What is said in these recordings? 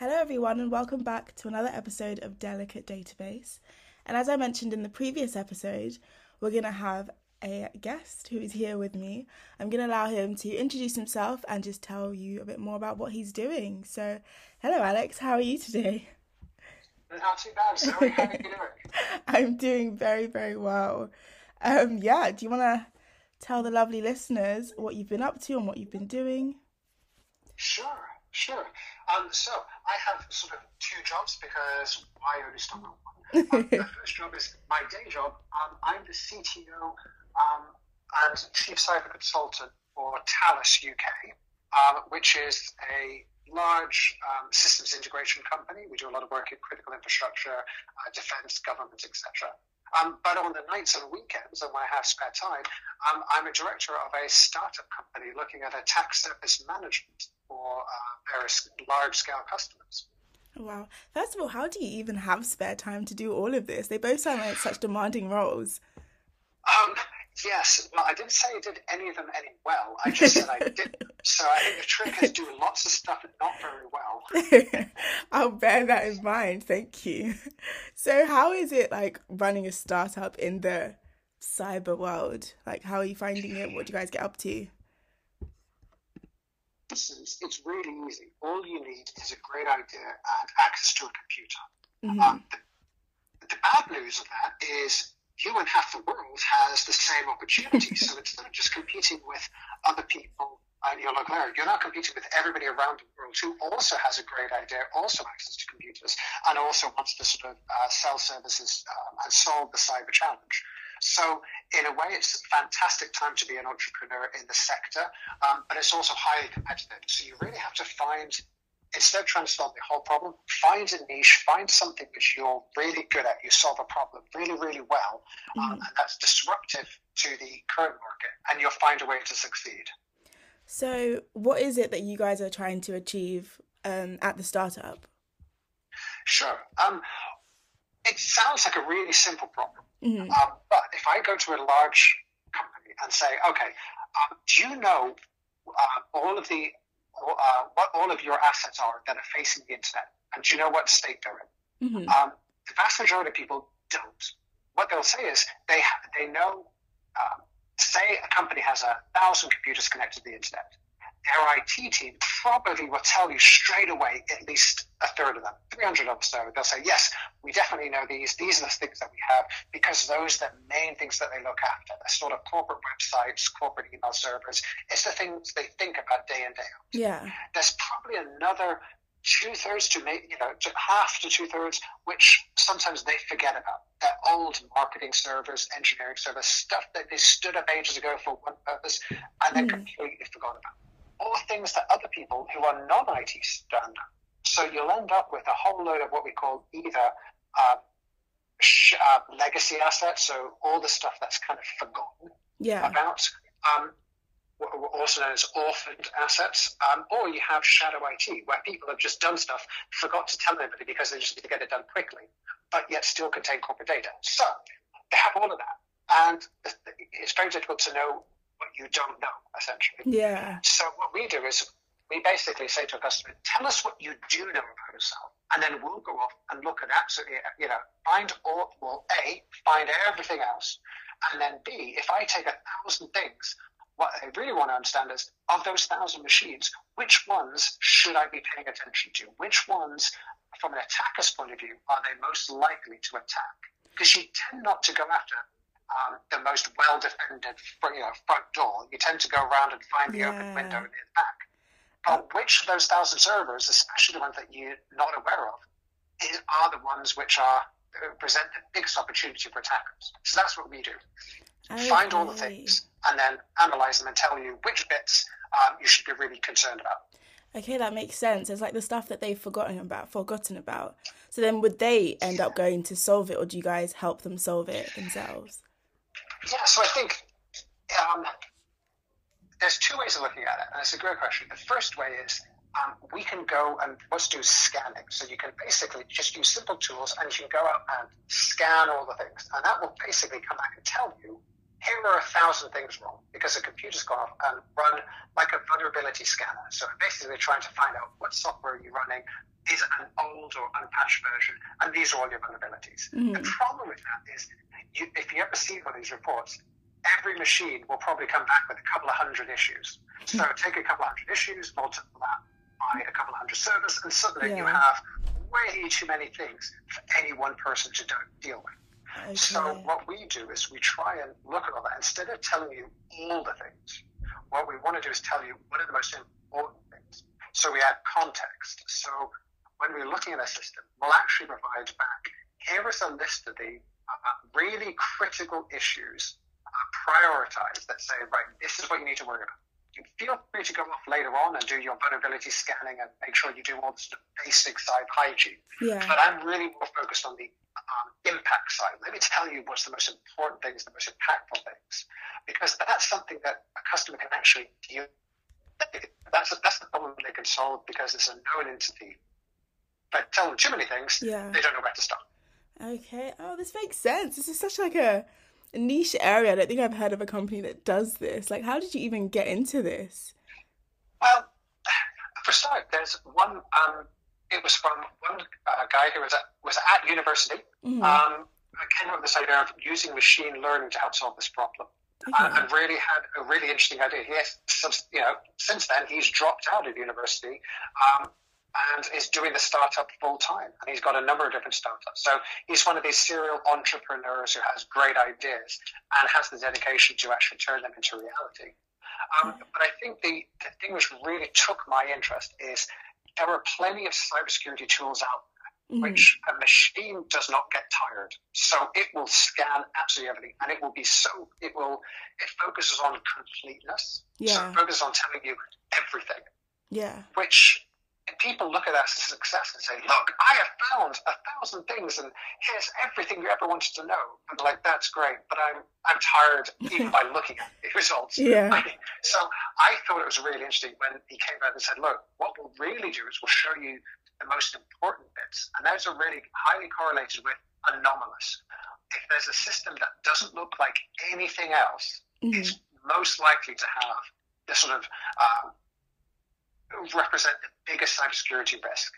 Hello, everyone, and welcome back to another episode of Delicate Database. And as I mentioned in the previous episode, we're going to have a guest who is here with me. I'm going to allow him to introduce himself and just tell you a bit more about what he's doing. So, hello, Alex. How are you today? Not too bad, Zoe. How are you doing? I'm doing very, very well. Um, yeah, do you want to tell the lovely listeners what you've been up to and what you've been doing? Sure, sure. Um, so I have sort of two jobs because why only stop at one? Um, the first job is my day job. Um, I'm the CTO um, and Chief Cyber Consultant for Thales UK, um, which is a large um, systems integration company. We do a lot of work in critical infrastructure, uh, defense, government, etc. Um, but on the nights and weekends, and when I have spare time, um, I'm a director of a startup company looking at attack surface management for uh, various large scale customers. Wow. First of all, how do you even have spare time to do all of this? They both sound like such demanding roles. Um, yes. Well, I didn't say I did any of them any well. I just said I did. So I think the trick is doing lots of stuff and not very well. I'll bear that in mind. Thank you. So, how is it like running a startup in the cyber world? Like, how are you finding it? What do you guys get up to? It's, it's really easy. All you need is a great idea and access to a computer. Mhm. Um, the, the bad news of that is you and half the world has the same opportunity. so instead of just competing with other people in your local area, you're now competing with everybody around the world who also has a great idea, also access to computers, and also wants to sort of uh, sell services um, and solve the cyber challenge. So, in a way, it's a fantastic time to be an entrepreneur in the sector, um, but it's also highly competitive. So, you really have to find instead of trying to solve the whole problem, find a niche, find something which you're really good at. You solve a problem really, really well, um, and that's disruptive to the current market, and you'll find a way to succeed. So, what is it that you guys are trying to achieve um, at the startup? Sure. Um, it sounds like a really simple problem, Mhm. um, but if I go to a large company and say, okay, um, do you know uh, all of the uh, what all of your assets are that are facing the internet, and do you know what state they're in? Mhm. Um, the vast majority of people don't. What they'll say is they ha- they know. Um, say a company has a thousand computers connected to the internet. Their IT team probably will tell you straight away at least a third of them, 300 or so. They'll say, yes, we definitely know these. These are the things that we have because those are the main things that they look after. The sort of corporate websites, corporate email servers. It's the things they think about day in, day out Yeah. there's probably another two thirds to maybe you know to half to two thirds which sometimes they forget about that old marketing servers engineering servers stuff that they stood up ages ago for one purpose and then Mm. completely forgot about or things that other people who are non-IT stand up so you'll end up with a whole load of what we call either uh, sh- uh, legacy assets so all the stuff that's kind of forgotten Yeah. about um, also known as orphaned assets, um, or you have shadow IT, where people have just done stuff, forgot to tell anybody because they just need to get it done quickly, but yet still contain corporate data. So they have all of that, and it's very difficult to know what you don't know, essentially. Yeah. So what we do is we basically say to a customer, tell us what you do know about yourself. And then we'll go off and look at absolutely, you know, find all, well, A, find everything else. And then B, if I take a thousand things, what I really want to understand is of those thousand machines, which ones should I be paying attention to? Which ones, from an attacker's point of view, are they most likely to attack? Because you tend not to go after um, the most well defended front, you know, front door. You tend to go around and find the open window in the back. But which of those thousand servers, especially the ones that you're not aware of, is, are the ones which are uh, present the biggest opportunity for attackers? So that's what we do. Find all the things and then analyze them and tell you which bits um, you should be really concerned about. Okay, that makes sense. It's like the stuff that they've forgotten about, forgotten about. So then, would they end up going to solve it, or do you guys help them solve it themselves? Yeah, so I think um, there's two ways of looking at it, and it's a great question. The first way is um, we can go and let's do scanning. So you can basically just use simple tools and you can go out and scan all the things, and that will basically come back and tell you here are a thousand things wrong because the computer's gone off and run like a vulnerability scanner. So basically they're trying to find out what software you're running is an old or unpatched version, and these are all your vulnerabilities. Mm-hmm. The problem with that is, you, if you ever see one of these reports, every machine will probably come back with a couple of hundred issues. So mm-hmm. take a couple of hundred issues, multiply that by a couple of hundred servers, and suddenly yeah. you have way too many things for any one person to deal with. Okay. So what we do is we try and look at all that. Instead of telling you all the things, what we want to do is tell you what are the most important things. So we add context. So when we're looking at a system, we'll actually provide back, here is a list of the uh, really critical issues uh, prioritized that say, right, this is what you need to worry about feel free to go off later on and do your vulnerability scanning and make sure you do all the basic side hygiene. Yeah. But I'm really more focused on the um, impact side. Let me tell you what's the most important things, the most impactful things, because that's something that a customer can actually deal. That's a, that's the problem they can solve because it's a known entity. But tell them too many things, yeah. they don't know where to start. Okay. Oh, this makes sense. This is such like a niche area. I don't think I've heard of a company that does this. Like, how did you even get into this? Well, for start, there's one. Um, it was from one uh, guy who was at was at university. Mm-hmm. Um, came up with this idea of using machine learning to help solve this problem. Okay. Uh, and really had a really interesting idea. He has, you know, since then he's dropped out of university. Um, and is doing the startup full time. And he's got a number of different startups. So he's one of these serial entrepreneurs who has great ideas and has the dedication to actually turn them into reality. Um, but I think the, the thing which really took my interest is there are plenty of cybersecurity tools out there mm-hmm. which a machine does not get tired. So it will scan absolutely everything and it will be so, it will, it focuses on completeness. Yeah. So it focuses on telling you everything. Yeah. Which people look at that as a success and say, "Look, I have found a thousand things, and here's everything you ever wanted to know." And like, that's great, but I'm I'm tired even by looking at the results. Yeah. so I thought it was really interesting when he came out and said, "Look, what we'll really do is we'll show you the most important bits, and those are really highly correlated with anomalous. If there's a system that doesn't look like anything else, mm-hmm. it's most likely to have this sort of um, represent the biggest cybersecurity risk.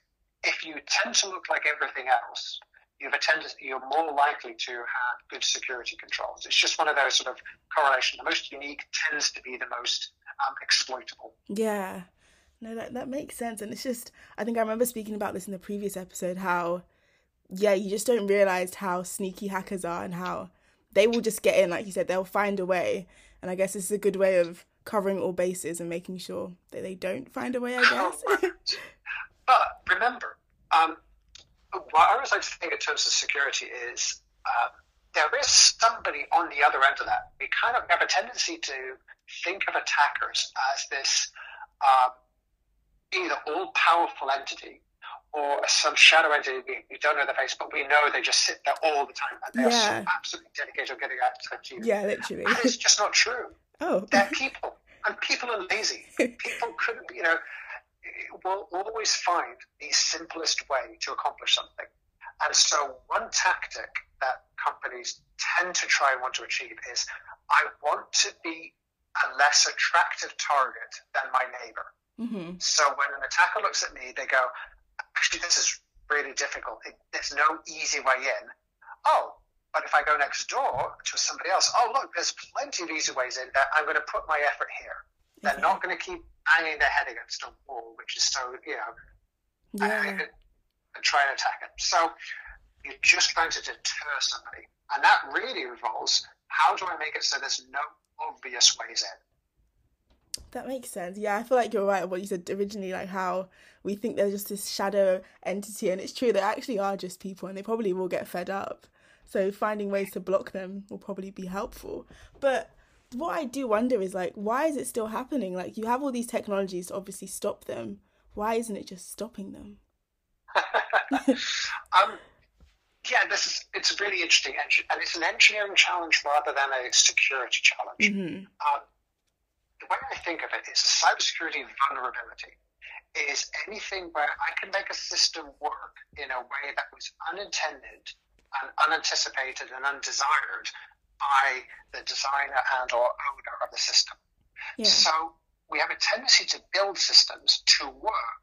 If you tend to look like everything else, you have a tendency, you're more likely to have good security controls. It's just one of those sort of correlation. The most unique tends to be the most um, exploitable. Yeah. No, that, that makes sense. And it's just, I think I remember speaking about this in the previous episode how, yeah, you just don't realize how sneaky hackers are and how they will just get in. Like you said, they'll find a way. And I guess this is a good way of covering all bases and making sure that they don't find a way, I guess. but remember, um, what I always like to think in terms of security is uh, there is somebody on the other end of that. We kind of have a tendency to think of attackers as this uh, either all powerful entity or some shadow entity we, we, don't know their face, but we know they just sit there all the time and they're yeah. so absolutely dedicated to getting out to you. Yeah, literally. It's just not true. Oh. They're people, and people are lazy. people couldn't, you know, will always find the simplest way to accomplish something. And so, one tactic that companies tend to try and want to achieve is I want to be a less attractive target than my neighbor. Mm-hmm. So, when an attacker looks at me, they go, actually, this is really difficult. There's no easy way in. Oh, but if I go next door to somebody else, oh, look, there's plenty of easy ways in there. I'm going to put my effort here. They're not going to keep banging their head against a wall, which is so, you know, yeah. and, and try and attack it. So you're just trying to deter somebody. And that really involves how do I make it so there's no obvious ways in? That makes sense. Yeah, I feel like you're right. About what you said originally, like how we think they're just this shadow entity, and it's true. They actually are just people, and they probably will get fed up. So finding ways to block them will probably be helpful. But what I do wonder is like, why is it still happening? Like you have all these technologies to obviously stop them. Why isn't it just stopping them? um, yeah, this is it's a really interesting, and it's an engineering challenge rather than a security challenge. Mm-hmm. Um, the way I think of it is a cybersecurity vulnerability is anything where I can make a system work in a way that was unintended and unanticipated and undesired by the designer and or owner of the system. Yeah. So we have a tendency to build systems to work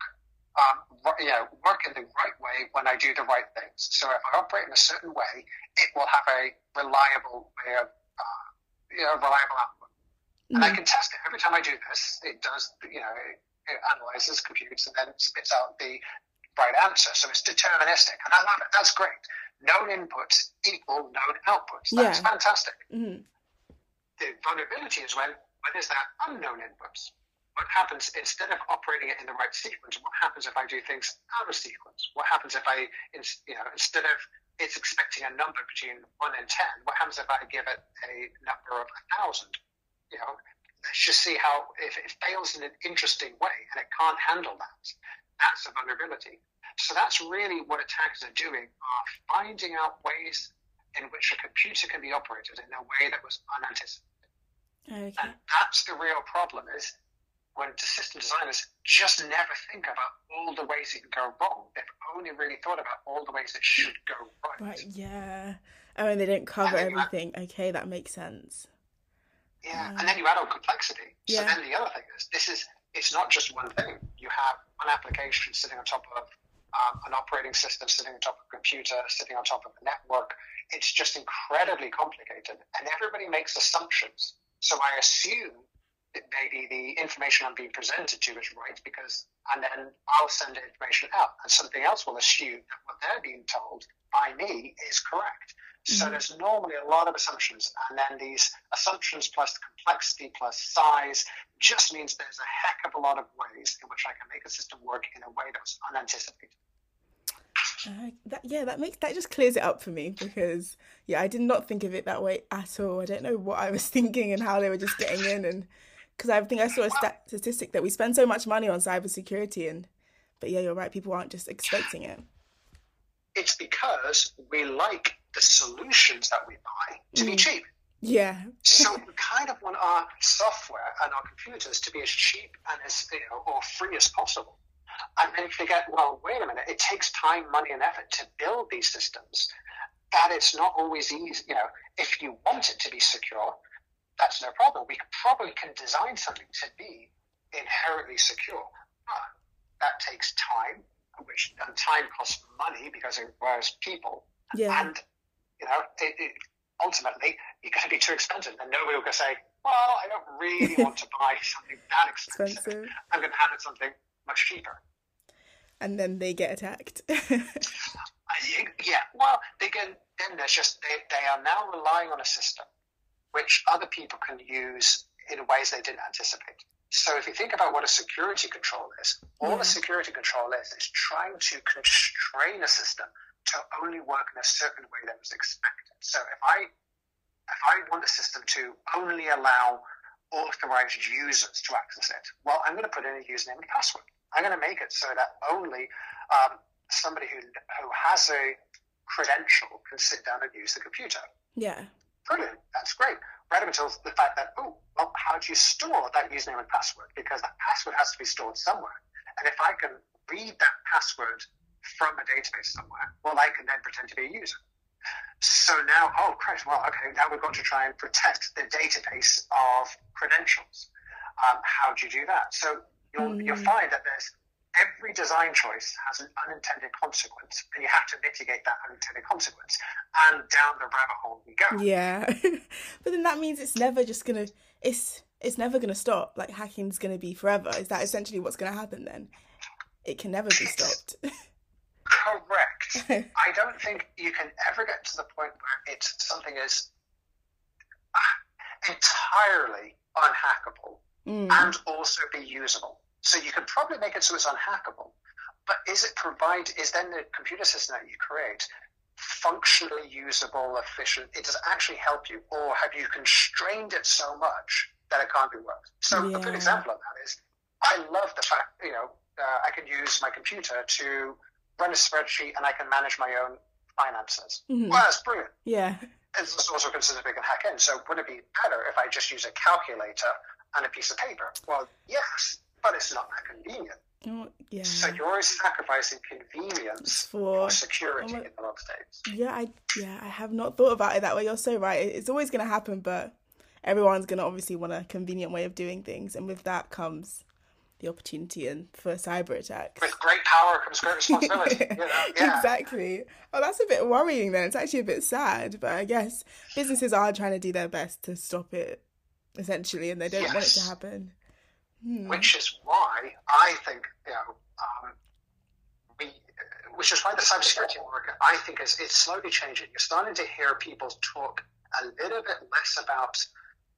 um, you know, work in the right way when I do the right things. So if I operate in a certain way, it will have a reliable way of, uh, you know, reliable output. And I mm-hmm. can test it every time I do this. It does, you know, it, it analyzes, computes, and then spits out the right answer. So it's deterministic, and I love it. That's great. Known inputs equal known outputs. That's yeah. fantastic. Mm-hmm. The vulnerability is when when there's that unknown inputs what happens instead of operating it in the right sequence? What happens if I do things out of sequence? What happens if I, you know, instead of it's expecting a number between one and ten, what happens if I give it a number of a thousand? You know, let's just see how if it fails in an interesting way and it can't handle that, that's a vulnerability. So that's really what attackers are doing: are finding out ways in which a computer can be operated in a way that was unanticipated. Okay. And that's the real problem: is when system designers just never think about all the ways it can go wrong. They've only really thought about all the ways it should go right. Right, yeah. Oh, and they don't cover everything. Add, okay, that makes sense. Yeah, uh, and then you add on complexity. So yeah. then the other thing is, this is, it's not just one thing. You have one application sitting on top of um, an operating system, sitting on top of a computer, sitting on top of a network. It's just incredibly complicated, and everybody makes assumptions. So I assume maybe the information I'm being presented to is right because, and then I'll send the information out, and something else will assume that what they're being told by me is correct. So mm-hmm. there's normally a lot of assumptions, and then these assumptions plus complexity plus size just means there's a heck of a lot of ways in which I can make a system work in a way that's unanticipated. Uh, that, yeah, that makes that just clears it up for me because yeah, I did not think of it that way at all. I don't know what I was thinking and how they were just getting in and because I think I saw a stat- statistic that we spend so much money on cybersecurity, and but yeah, you're right. People aren't just expecting it. It's because we like the solutions that we buy to mm. be cheap. Yeah. so we kind of want our software and our computers to be as cheap and as you know or free as possible. And then you forget, well, wait a minute, it takes time, money, and effort to build these systems. That it's not always easy. You know, if you want it to be secure, that's no problem. We probably can design something to be inherently secure, but that takes time, which and time costs money because it requires people. Yeah. And you know, it, it, ultimately, you're going to be too expensive, and nobody will go say, "Well, I don't really want to buy something that expensive. expensive. I'm going to have it something much cheaper." And then they get attacked. yeah, well, they can. Then there's just they, they are now relying on a system which other people can use in ways they didn't anticipate. So if you think about what a security control is, all yeah. a security control is is trying to constrain a system to only work in a certain way that was expected. So if I if I want a system to only allow authorized users to access it, well, I'm going to put in a username and password. I'm going to make it so that only um, somebody who who has a credential can sit down and use the computer. Yeah. Brilliant. That's great. Right up until the fact that, oh, well, how do you store that username and password? Because that password has to be stored somewhere. And if I can read that password from a database somewhere, well, I can then pretend to be a user. So now, oh, Christ, well, okay, now we've got to try and protect the database of credentials. Um, how do you do that? So you'll, mm. you'll find that there's every design choice has an unintended consequence, and you have to mitigate that unintended consequence. And down the rabbit hole we go. Yeah, but then that means it's never just gonna. It's it's never gonna stop. Like hacking's gonna be forever. Is that essentially what's gonna happen then? It can never be stopped. Correct. I don't think you can ever get to the point where it's something is entirely unhackable mm. and also be usable. So you can probably make it so it's unhackable. But is it provide is then the computer system that you create functionally usable, efficient? It does actually help you, or have you constrained it so much that it can't be worked? So yeah. a good example of that is I love the fact you know uh, I can use my computer to run a spreadsheet and I can manage my own finances. Mm-hmm. Well, that's brilliant. Yeah. It's also considered we can hack in. So wouldn't it be better if I just use a calculator and a piece of paper? Well, yes but it's not that convenient. Oh, yeah. So you're always sacrificing convenience for, for security oh my, in a lot of states. Yeah, I yeah, I have not thought about it that way. You're so right. It's always going to happen, but everyone's going to obviously want a convenient way of doing things, and with that comes the opportunity and for cyber attacks. With great power comes great responsibility. you know? yeah. Exactly. Oh, that's a bit worrying then. It's actually a bit sad, but I guess businesses are trying to do their best to stop it, essentially, and they don't yes. want it to happen. Hmm. Which is why I think, you know, um, we, which is why the cybersecurity market, I think, is it's slowly changing. You're starting to hear people talk a little bit less about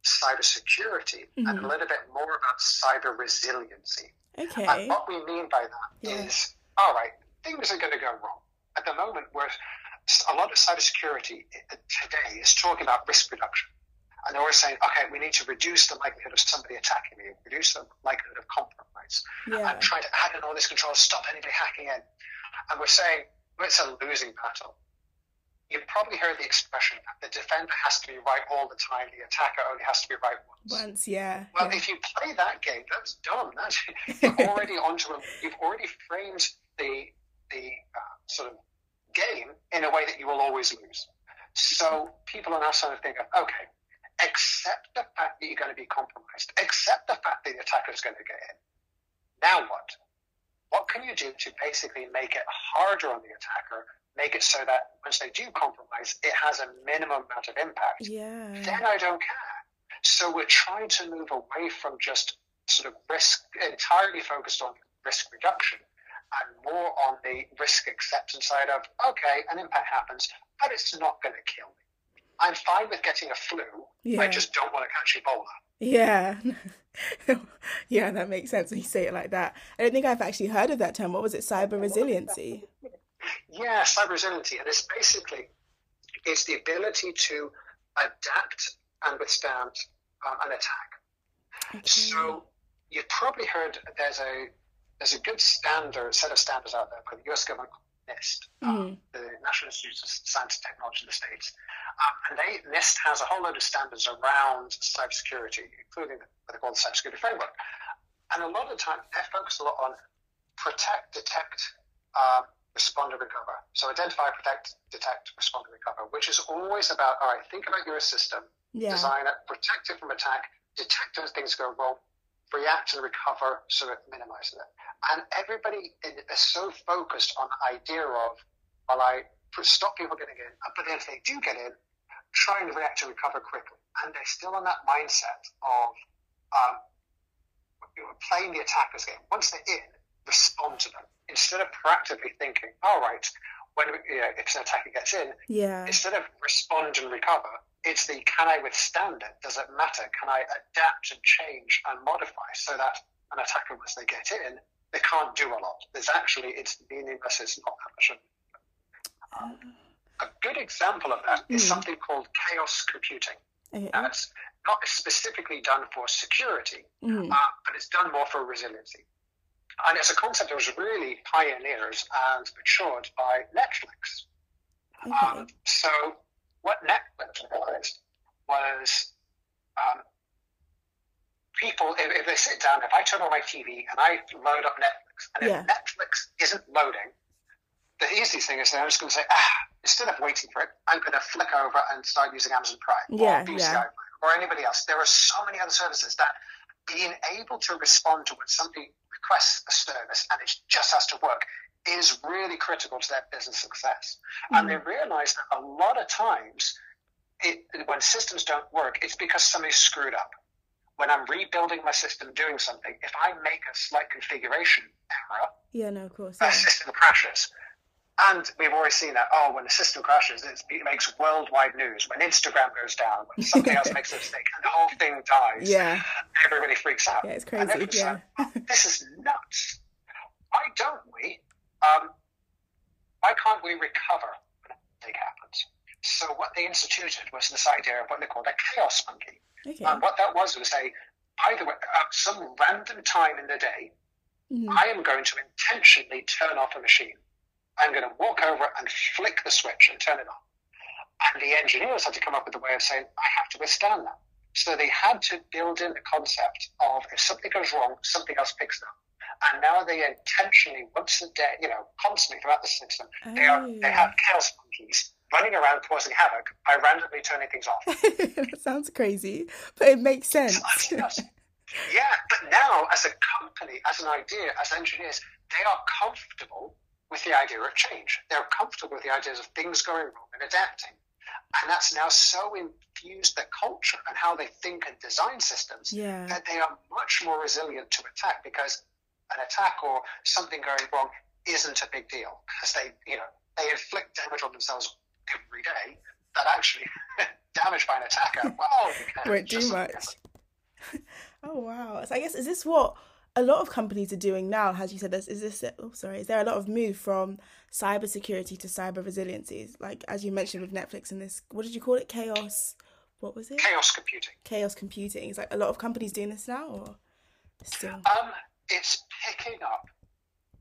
cybersecurity mm-hmm. and a little bit more about cyber resiliency. Okay. And what we mean by that yeah. is, all right, things are going to go wrong. At the moment, where a lot of cybersecurity today is talking about risk reduction. And they're always saying, okay, we need to reduce the likelihood of somebody attacking me, reduce the likelihood of compromise, yeah. and try to add in all these controls, stop anybody hacking in. And we're saying, well, it's a losing battle you've probably heard the expression that the defender has to be right all the time, the attacker only has to be right once. Once, yeah. Well, yeah. if you play that game, that's done. That's you're already onto a, you've already framed the the uh, sort of game in a way that you will always lose. So people are now starting to think okay, accept the fact that you're going to be compromised, accept the fact that the attacker is going to get in. Now what? What can you do to basically make it harder on the attacker make it so that once they do compromise, it has a minimum amount of impact. Yeah. Then I don't care. So we're trying to move away from just sort of risk, entirely focused on risk reduction and more on the risk acceptance side of, okay, an impact happens, but it's not going to kill me. I'm fine with getting a flu. Yeah. I just don't want to catch Ebola. Yeah. yeah, that makes sense when you say it like that. I don't think I've actually heard of that term. What was it? Cyber resiliency. Yeah, cyber resiliency, and it's basically it's the ability to adapt and withstand um, an attack. Okay. So you've probably heard there's a there's a good standard set of standards out there by the U.S. government NIST, mm-hmm. the National Institute of Science and Technology in the States, um, and they NIST has a whole load of standards around cybersecurity, including what they call the cybersecurity framework. And a lot of the time, they focus a lot on protect, detect, um, respond and recover. So identify, protect, detect, respond and recover, which is always about, all right, think about your system, yeah. design it, protect it from attack, detect when things go wrong, react and recover so it minimizes it. And everybody is so focused on the idea of, well, I stop people getting in, but then if they do get in, try and react and recover quickly. And they're still on that mindset of um, you know, playing the attacker's game. Once they're in, respond to them instead of proactively thinking, all right, when you know, if an attacker gets in, yeah. instead of respond and recover, it's the can I withstand it? Does it matter? Can I adapt and change and modify so that an attacker, once they get in, they can't do a lot. There's actually it's meaningless. It's not that much. Um, a good example of that mm. is hmm. something called chaos computing. Okay. It's not specifically done for security, mm. uh, but it's done more for resiliency. And it's a concept that was really pioneered and matured by Netflix. Okay. Um, so what Netflix realized was um, people, if, if, they sit down, if I turn on my TV and I load up Netflix, and yeah. if Netflix isn't loading, the easiest thing is I'm just going to say, ah, instead of waiting for it, I'm going to flick over and start using Amazon Prime yeah, or BCI yeah. or anybody else. There are so many other services that being able to respond to when somebody requests a service and it just has to work is really critical to their business success. Mm-hmm. And they realize that a lot of times it, when systems don't work, it's because somebody screwed up. When I'm rebuilding my system, doing something, if I make a slight configuration error, yeah, no, of course, yeah. system crashes. And we've already seen that. Oh, when the system crashes, it makes worldwide news. When Instagram goes down, when something else makes a mistake, and the whole thing dies. Yeah. Everybody freaks out. Yeah, it's crazy. Yeah. Like, oh, this is nuts. Why don't we? Um, why can't we recover when a mistake happens? So what they instituted was this idea of what they called a chaos monkey. Okay. And what that was was a, way, at some random time in the day, mm-hmm. I am going to intentionally turn off a machine. I'm going to walk over and flick the switch and turn it on. And the engineers had to come up with a way of saying, I have to withstand that. So they had to build in the concept of if something goes wrong, something else picks it up. And now they intentionally, once a day, you know, constantly throughout the system, oh. they are they oh. have chaos monkeys running around causing havoc by randomly turning things off. that sounds crazy, but it makes sense. yeah, but now as a company, as an idea, as engineers, they are comfortable with the idea of change. They're comfortable with the ideas of things going wrong and adapting. And that's now so infused their culture and how they think and design systems Yeah. that they are much more resilient to attack because an attack or something going wrong isn't a big deal because they, you know, they inflict damage on themselves every day that actually damage by an attacker, well, Won't do much. oh wow! So I guess is this what a lot of companies are doing now? As you said, this is this. Oh, sorry. Is there a lot of move from cybersecurity to cyber resiliency? Like as you mentioned with Netflix and this, what did you call it? Chaos. What was it? Chaos computing. Chaos computing. Is like a lot of companies doing this now, or still? Um, it's picking up,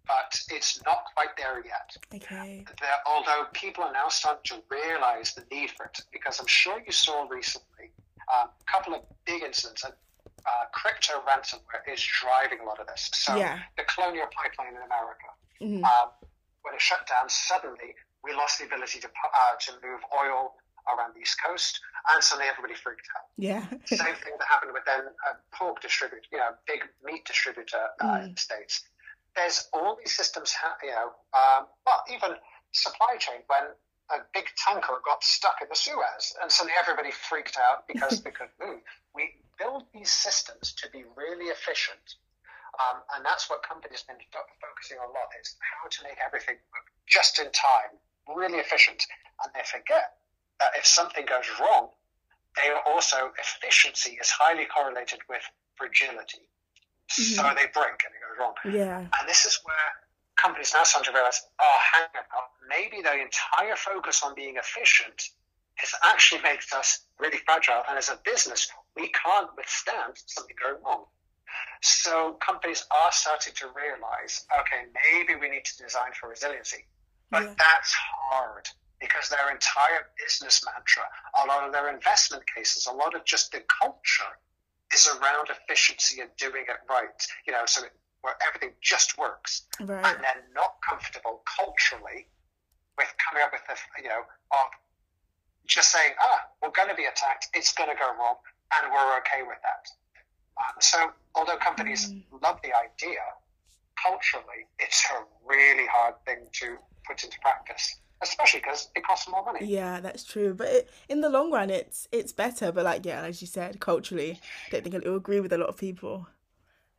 but it's not quite there yet. Okay. There, although people are now starting to realize the need for it, because I'm sure you saw recently um, a couple of big incidents. And, uh, crypto ransomware is driving a lot of this. So Yeah. the Colonial Pipeline in America, Mhm. um, when it shut down, suddenly we lost the ability to uh, to move oil around the East Coast, and suddenly everybody freaked out. Yeah. Same thing that happened with then a pork distributor, you know, big meat distributor uh, in Mm. the states. There's all these systems, ha- you know, um, well, even supply chain when a big tanker got stuck in the Suez, and suddenly everybody freaked out because they couldn't move. We build these systems to be really efficient, um, and that's what companies have been focusing on a lot: is how to make everything work just in time, really efficient, and they forget that if something goes wrong, they are also efficiency is highly correlated with fragility. So they break and it goes wrong. Yeah. And this is where companies now start to realize, oh, hang on, maybe the entire focus on being efficient is actually makes us really fragile. And as a business, we can't withstand something going wrong. So companies are starting to realize, okay, maybe we need to design for resiliency. But Yeah. that's hard because their entire business mantra, a lot of their investment cases, a lot of just the culture is around efficiency and doing it right. You know, so where everything just works, Right. and they're not comfortable culturally with coming up with the, you know, of just saying, ah, we're going to be attacked, it's going to go wrong, and we're okay with that. Um, so, although companies love the idea, culturally, it's a really hard thing to put into practice, especially because it costs more money. Yeah, that's true. But it, in the long run, it's it's better. But like, yeah, as you said, culturally, I don't think it will agree with a lot of people.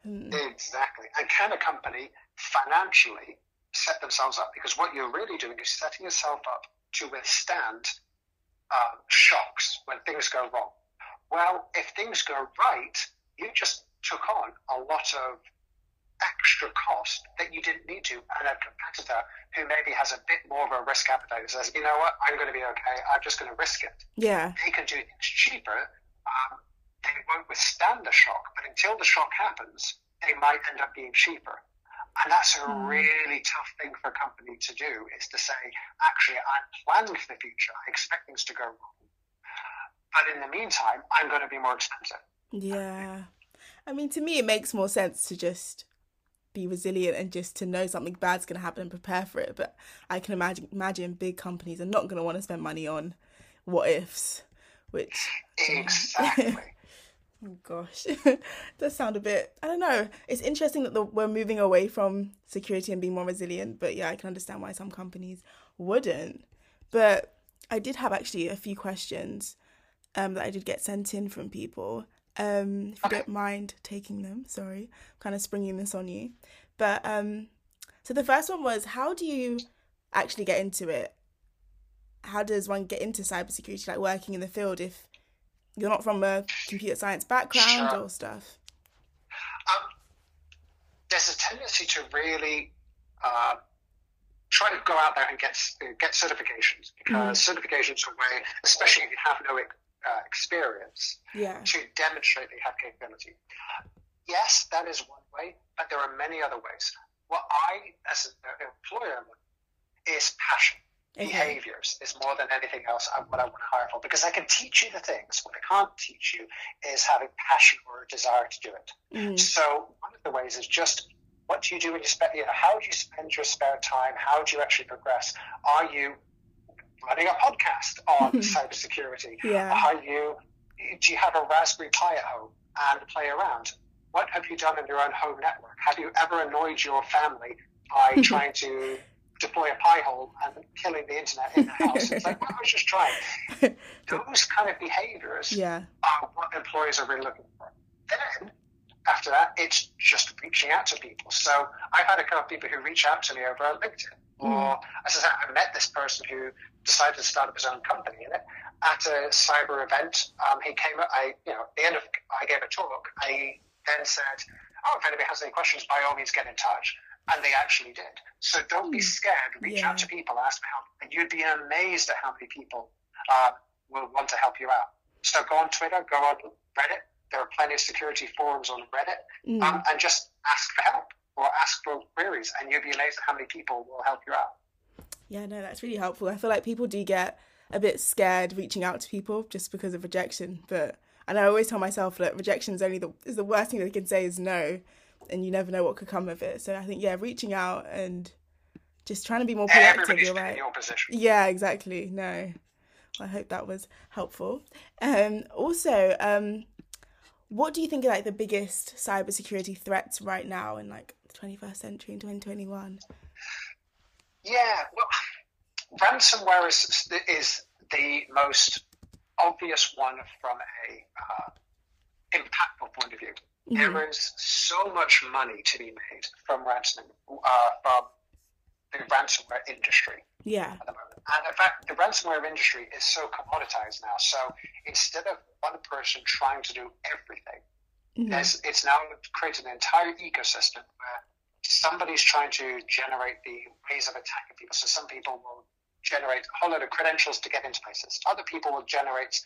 Mm. Exactly. And can a company financially set themselves up? Because what you're really doing is setting yourself up to withstand um, shocks when things go wrong. Well, if things go right, you just took on a lot of extra cost that you didn't need to. And a competitor who maybe has a bit more of a risk appetite says, you know what, I'm going to be okay. I'm just going to risk it Yeah, they can do things cheaper. Um, they won't withstand the shock, but until the shock happens, they might end up being cheaper. And that's a Mm. really tough thing for a company to do is to say, actually, I'm planning for the future. I expect things to go wrong. But in the meantime, I'm going to be more expensive. yeah. I mean, to me, it makes more sense to just be resilient and just to know something bad's going to happen and prepare for it. But I can imagine imagine big companies are not going to want to spend money on what ifs, which Exactly. Gosh, does sound a bit. I don't know. It's interesting that the, we're moving away from security and being more resilient, but yeah, I can understand why some companies wouldn't. But I did have actually a few questions um, that I did get sent in from people. Um, if you Okay. don't mind taking them, sorry, I'm kind of springing this on you. But um, so the first one was, how do you actually get into it? How does one get into cybersecurity, like working in the field, if you're not from a computer science background Sure. or stuff? um, there's a tendency to really uh, try to go out there and get get certifications because certifications are a way, especially if you have no uh, experience, Yeah. to demonstrate that you have capability. Yes, that is one way, but there are many other ways. What I, as an employer, is passion. Okay. Behaviors is more than anything else what I want to hire for because I can teach you the things. What I can't teach you is having passion or a desire to do it. Mm. So one of the ways is just what do you do when you spend, you know, how do you spend your spare time? How do you actually progress? Are you running a podcast on cybersecurity? Yeah. Are you, do you have a Raspberry Pi at home and play around? what have you done in your own home network? Have you ever annoyed your family by trying to deploy a Pi-hole and killing the internet in the house? It's like, well, I was just trying. Those kind of behaviors yeah. are what employers are really looking for. Then, after that, it's just reaching out to people. So I've had a couple of people who reach out to me over LinkedIn. Or, as I said, I met this person who decided to start up his own company in it at a cyber event. Um, he came, I, you know, at the end of, I gave a talk. I then said, oh, if anybody has any questions, by all means get in touch. And they actually did. So don't be hmm. scared. Reach yeah. out to people, ask for help. And you'd be amazed at how many people uh, will want to help you out. So go on Twitter, go on Reddit. There are plenty of security forums on Reddit. Mm. Um, and just ask for help or ask for queries. And you'd be amazed at how many people will help you out. Yeah, no, that's really helpful. I feel like people do get a bit scared reaching out to people just because of rejection. But and I always tell myself that rejection is only the is the worst thing they can say is no, and you never know what could come of it. So I think yeah, reaching out and just trying to be more proactive. You're right. your position. Yeah, exactly. No, I hope that was helpful. Um, also, um, what do you think are like the biggest cybersecurity threats right now in like the 21st century in 2021? Yeah, well, ransomware is is the most obvious one from a uh, impactful point of view. Mm-hmm. There is so much money to be made from ransom uh, from the ransomware industry. Yeah. At the moment. And in fact, the ransomware industry is so commoditized now. So instead of one person trying to do everything, mm-hmm. it's now created an entire ecosystem where somebody's trying to generate the ways of attacking people. So some people will generate a whole lot of credentials to get into places. Other people will generate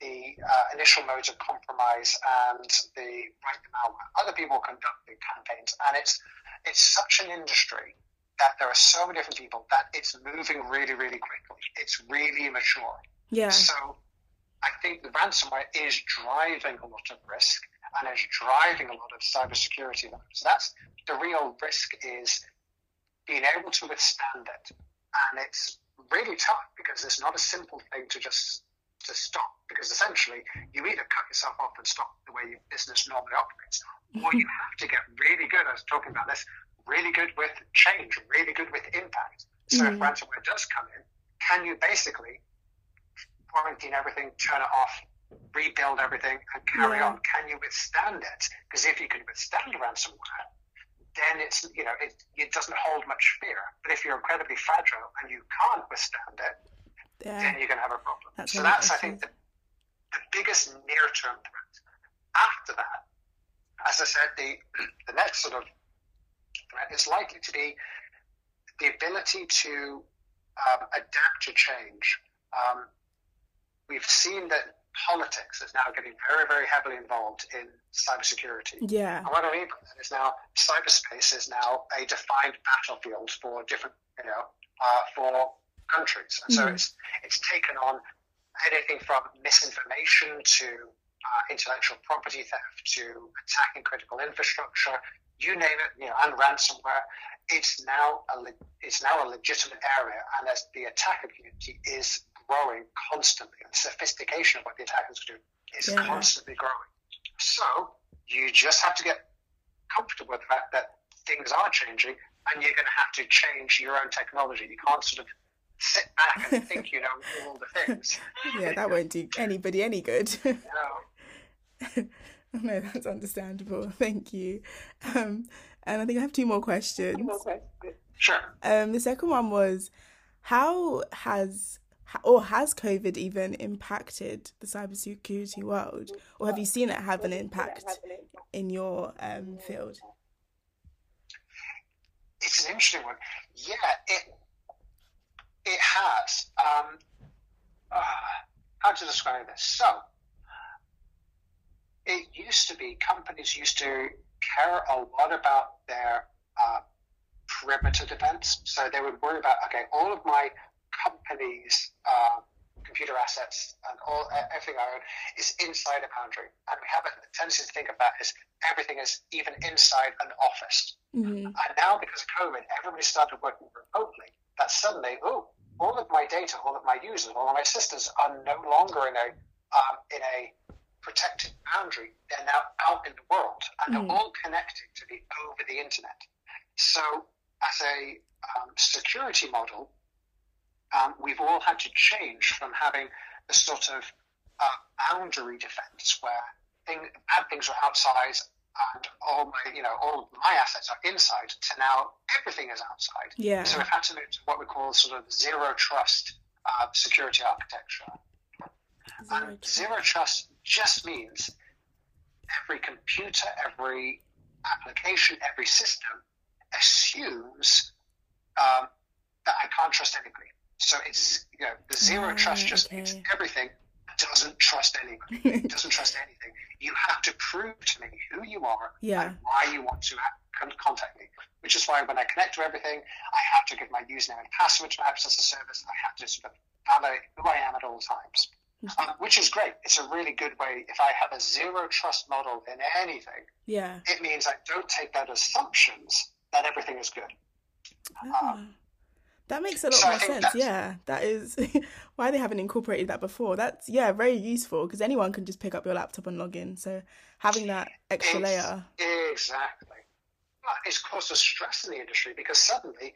the uh, initial modes of compromise and the right malware. Other people conduct the campaigns, and it's it's such an industry that there are so many different people that it's moving really, really quickly. It's really mature. Yeah. So I think the ransomware is driving a lot of risk and is driving a lot of cybersecurity. So that's the real risk is being able to withstand it. And it's really tough because it's not a simple thing to just to stop because essentially you either cut yourself off and stop the way your business normally operates, or you have to get really good. I was talking about this, really good with change, really good with impact. So mm. if ransomware does come in, can you basically quarantine everything, turn it off, rebuild everything, and carry yeah. on? Can you withstand it? Because if you can withstand ransomware, then it's you know it, it doesn't hold much fear. But if you're incredibly fragile and you can't withstand it, yeah. then you're going to have a problem. That's so that's I think the, the biggest near term threat. After that, as I said, the the next sort of threat is likely to be the ability to um, adapt to change. Um, we've seen that politics is now getting very, very heavily involved in cybersecurity. Yeah. And what I mean by that is now cyberspace is now a defined battlefield for different, you know, uh, for countries. And so mm. it's it's taken on anything from misinformation to uh, intellectual property theft to attacking critical infrastructure, you name it, you know, and ransomware. It's now a it's now a legitimate area, and as the attacker community is growing constantly. The sophistication of what the attackers do is yeah. constantly growing. So you just have to get comfortable with the fact that things are changing and you're going to have to change your own technology. You can't sort of sit back and think you know all the things. yeah, that won't do anybody any good. no. no, that's understandable. Thank you. Um, and I think I have two more questions. Two more questions. Sure. Um, the second one was, how has or has COVID even impacted the cybersecurity world, or have you seen it have an impact in your um, field? It's an interesting one. Yeah, it it has. Um, uh, how to describe this? So, it used to be companies used to care a lot about their uh, perimeter defense. So they would worry about, okay, all of my company's uh, computer assets and all everything I own is inside a boundary, and we have a tendency to think of that as everything is even inside an office. Mm-hmm. And now, because of COVID, everybody started working remotely. That suddenly, oh, all of my data, all of my users, all of my systems are no longer in a um, in a protected boundary, they're now out in the world and Mm. they're all connected to the over the internet. So, as a um, security model, um, we've all had to change from having a sort of uh, boundary defense where thing, bad things are outside and all my, you know, all my assets are inside to now everything is outside. Yeah. So we've had to move to what we call sort of zero trust uh, security architecture. Zero And trust. zero trust just means every computer, every application, every system assumes um, that I can't trust anybody. So it's you know the zero Right, trust just okay. means everything doesn't trust anybody. It doesn't trust anything. You have to prove to me who you are Yeah. and why you want to contact me. Which is why when I connect to everything, I have to give my username and password to access the service. I have to sort of validate who I am at all times, um, which is great. It's a really good way. If I have a zero trust model in anything, Yeah. it means I don't take that assumptions that everything is good. Ah. That makes a lot so more sense. that's- Yeah, that is why they haven't incorporated that before. That's yeah, very useful because anyone can just pick up your laptop and log in. So having that extra Ex- layer. Exactly. But it's caused a stress in the industry because suddenly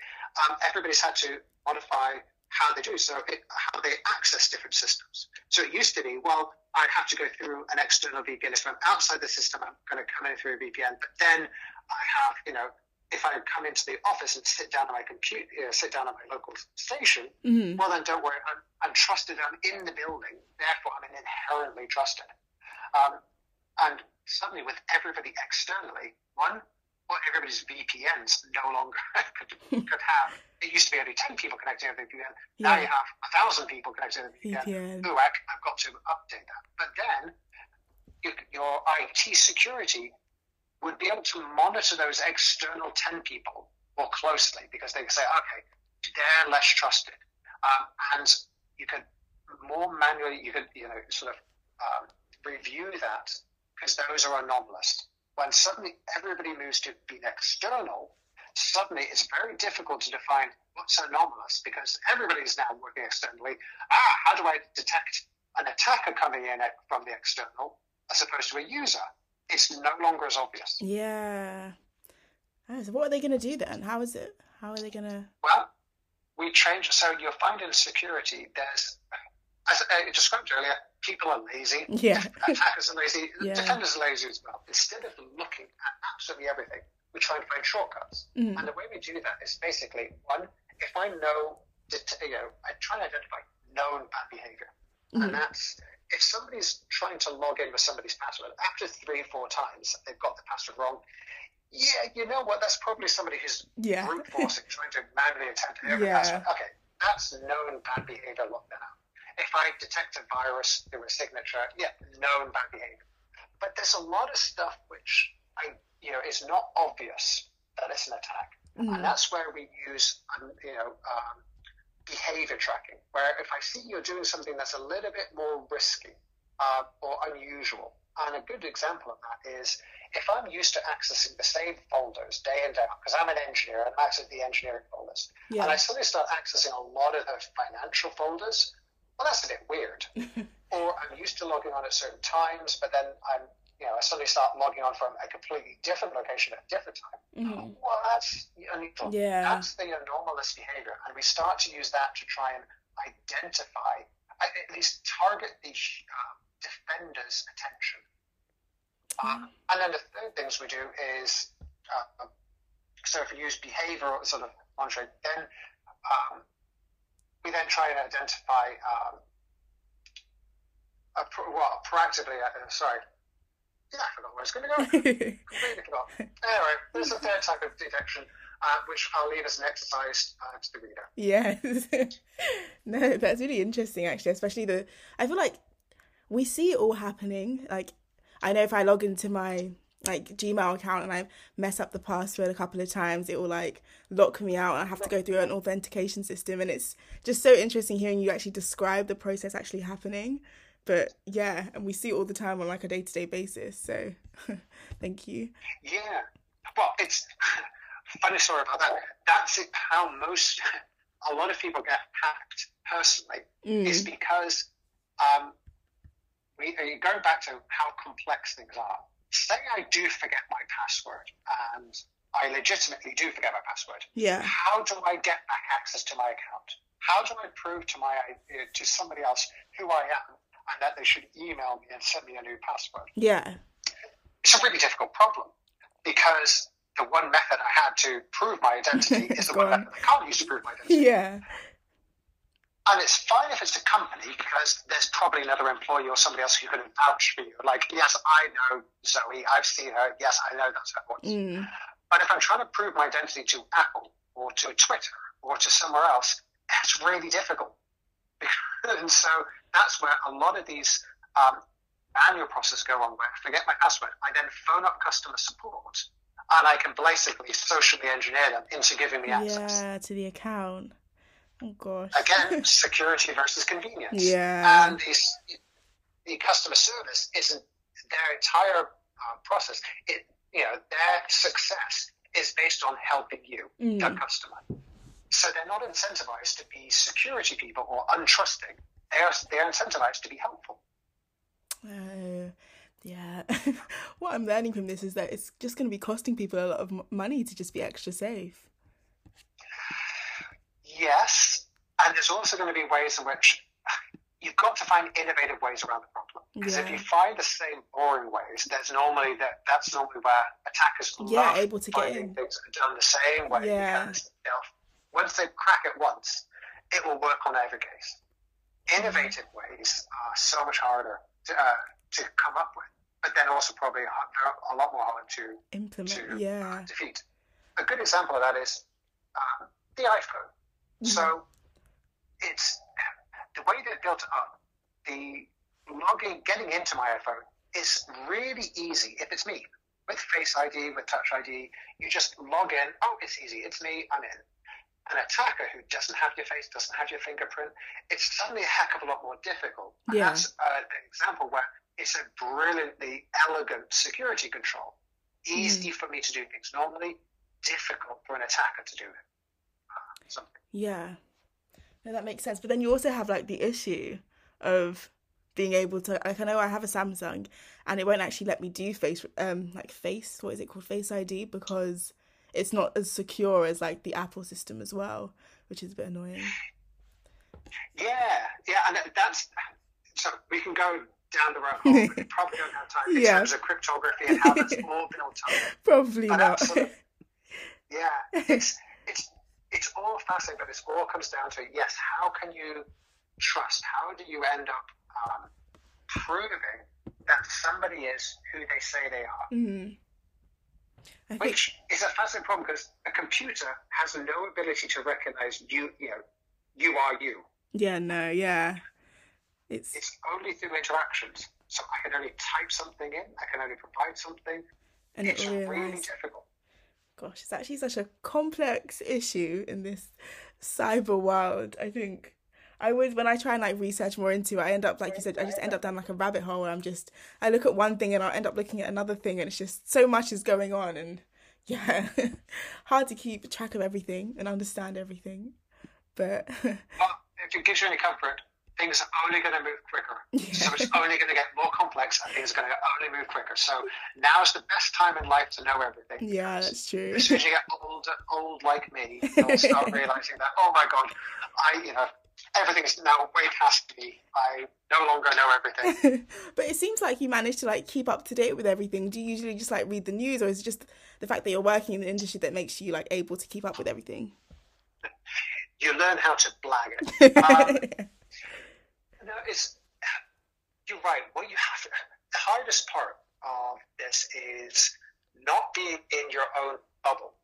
um, everybody's had to modify how they do, so it, how they access different systems. So it used to be, well, I have to go through an external VPN. If I'm outside the system, I'm going to come in through a VPN. But then I have, you know, if I come into the office and sit down at my computer, you know, sit down at my local station, hmm well, then don't worry. I'm, I'm trusted. I'm in the building. Therefore, I'm inherently trusted. Um, and suddenly, with everybody externally, one, well, everybody's VPNs no longer could, could have. It used to be only 10 people connecting to the VPN. Now Yeah. you have a thousand people connected to the VPN. VPN. Ooh, I, I've got to update that. But then you, your IT security would be able to monitor those external 10 people more closely because they can say, okay, they're less trusted. Um, and you could more manually, you could, you know, sort of um, review that because those are anomalous. When suddenly everybody moves to being external, suddenly it's very difficult to define what's anomalous because everybody's now working externally. Ah, how do I detect an attacker coming in from the external as opposed to a user? It's no longer as obvious. Yeah. So what are they gonna do then? How is it? How are they gonna? Well, we change. So you'll find in security, there's, as I described earlier, people are lazy. Yeah. Attackers are lazy. Yeah. Defenders are lazy as well. Instead of looking at absolutely everything, we try and find shortcuts. Mm. And the way we do that is basically one, if I know, you know, I try and identify known bad behavior. Mhm. And that's if somebody's trying to log in with somebody's password after three, or four times they've got the password wrong. Yeah, you know what? That's probably somebody who's Yeah. brute forcing, trying to manually attempt every Yeah. password. Okay, that's known bad behavior. Lock that out. If I detect a virus through a signature, yeah, known bad behavior. But there's a lot of stuff which I, you know, is not obvious that it's an attack, Mm. and that's where we use, um, you know, um, behavior tracking. Where if I see you're doing something that's a little bit more risky uh, or unusual, and a good example of that is if I'm used to accessing the same folders day in day out, because I'm an engineer, and I'm accessing the engineering folders, and I suddenly start accessing a lot of the financial folders. Well, that's a bit weird. or I'm used to logging on at certain times, but then I'm, you know, I suddenly start logging on from a completely different location at a different time. Mhm. Well, that's unusual. Yeah. That's the anomalous behavior, and we start to use that to try and identify, at least target the uh, defender's attention. Uh, and then the third things we do is, uh, so if we use behavioral sort of monitoring, then um, we then try and identify, um, a pro- well, proactively, uh, sorry, yeah, I forgot where it's going to go. Completely forgot. Anyway, there's a third type of detection, uh, which I'll leave as an exercise uh, to the reader. Yes. no, that's really interesting actually, especially the I feel like we see it all happening. Like I know if I log into my like Gmail account and I mess up the password a couple of times, it will like lock me out and I have to go through an authentication system and it's just so interesting hearing you actually describe the process actually happening. But yeah, and we see it all the time on like a day to day basis. So thank you. Yeah. Well, it's funny story about that. That's it, how most, a lot of people get hacked personally, is Mm. because um, we, going back to how complex things are. Say I do forget my password, and I legitimately do forget my password. Yeah. How do I get back access to my account? How do I prove to my uh, to somebody else who I am and that they should email me and send me a new password? Yeah. It's a really difficult problem because the one method I had to prove my identity is the one method I can't use to prove my identity. Yeah. And it's fine if it's a company because there's probably another employee or somebody else who can vouch for you. Like, yes, I know Zoe. I've seen her. Yes, I know that's her voice. Mm. But if I'm trying to prove my identity to Apple or to Twitter or to somewhere else, that's really difficult. and so that's where a lot of these um, manual processes go on. Where I forget my password, I then phone up customer support, and I can basically socially engineer them into giving me access. Yeah, to the account. Oh gosh. Again, security versus convenience. Yeah. And the, the customer service isn't their entire uh, process. It, you know, their success is based on helping you, Mm. the customer. So they're not incentivized to be security people or untrusting. They're they're incentivized to be helpful. Oh, yeah. what I'm learning from this is that it's just going to be costing people a lot of money to just be extra safe. Yes, and there's also going to be ways in which you've got to find innovative ways around the problem. Because if you find the same boring ways, there's normally that that's normally where attackers Yeah, able to get in. things done the same way. Yeah. Because you know, once they crack it once, it will work on every case. Innovative ways are so much harder to, uh, to come up with, but then also probably they're a lot more hard to Implement. to Yeah. defeat. A good example of that is um, the iPhone. Mm-hmm. So it's the way they've built it up. The logging, getting into my iPhone is really easy if it's me. With Face ID, with Touch ID, you just log in. Oh, it's easy. It's me. I'm in. An attacker who doesn't have your face, doesn't have your fingerprint, it's suddenly a heck of a lot more difficult. And Yeah. that's uh, an example where it's a brilliantly elegant security control. Easy for me to do things normally, difficult for an attacker to do it. Uh, something. Yeah. No, that makes sense. But then you also have like the issue of being able to like I know I have a Samsung and it won't actually let me do face um like face what is it called face ID because it's not as secure as like the Apple system as well, which is a bit annoying. Yeah, yeah, and that's so we can go down the road. hole, we probably don't have time in Yeah. terms of cryptography and how that's all built up. Probably But not. yeah, it's it's it's all fascinating, but it all comes down to yes, how can you trust? How do you end up um, proving that somebody is who they say they are? Mhm. I think Which is a fascinating problem because a computer has no ability to recognize you. You know, you are you. yeah, no, yeah. It's It's only through interactions. So I can only type something in. I can only provide something. and it It's really difficult. gosh, it's actually such a complex issue in this cyber world. I think I always, when I try and like research more into it, I end up, like you said, I just end up down like a rabbit hole. Where I'm just, I look at one thing and I'll end up looking at another thing, and it's just so much is going on, and yeah, hard to keep track of everything and understand everything. But But if it gives you any comfort, things are only going to move quicker. So it's only going to get more complex and things are going to only move quicker. So now is the best time in life to know everything. yeah, that's true. As soon as you get old, old like me, you'll start realizing that, oh my God, I, you know, everything's now way past me. I no longer know everything. but it seems like you manage to like keep up to date with everything. Do you usually just like read the news, or is it just the fact that you're working in the industry that makes you like able to keep up with everything? You learn how to blag it. Um, No, it's you're right. What you have to, the hardest part of this is not being in your own bubble.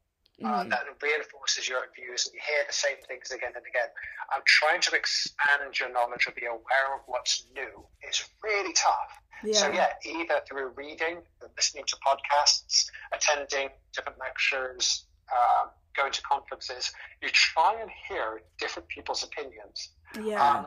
Uh, Mm. that reinforces your views, and you hear the same things again and again. I'm trying to expand your knowledge or be aware of what's new is really tough. So yeah, yeah, either through reading, listening to podcasts, attending different lectures, um, going to conferences, you try and hear different people's opinions. yeah, Um,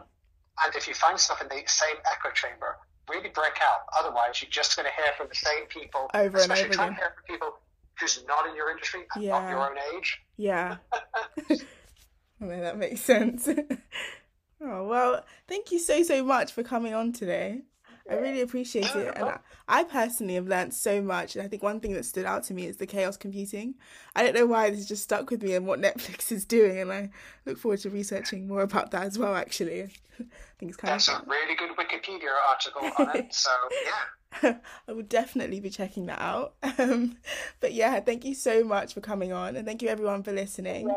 and if you find stuff in the same echo chamber, really break out. Otherwise, you're just going to hear from the same people. Over and over try and again. hear from people who's not in your industry Yeah. not your own age. yeah. well, that makes sense. oh well, thank you so so much for coming on today. I really appreciate it. And I, I personally have learned so much. And I think one thing that stood out to me is the chaos computing. I don't know why this just stuck with me and what Netflix is doing. And I look forward to researching more about that as well, actually. I think it's kind That's of a really good Wikipedia article on it. So, yeah. I will definitely be checking that out. Um, but yeah, thank you so much for coming on. And thank you everyone for listening.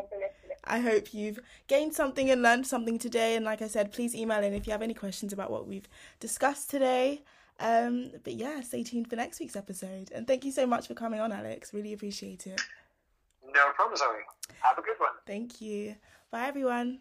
I hope you've gained something and learned something today. And like I said, please email in if you have any questions about what we've discussed today. Um, but yeah, stay tuned for next week's episode. And thank you so much for coming on, Alex. Really appreciate it. No problem, Zoe. Have a good one. Thank you. Bye, everyone.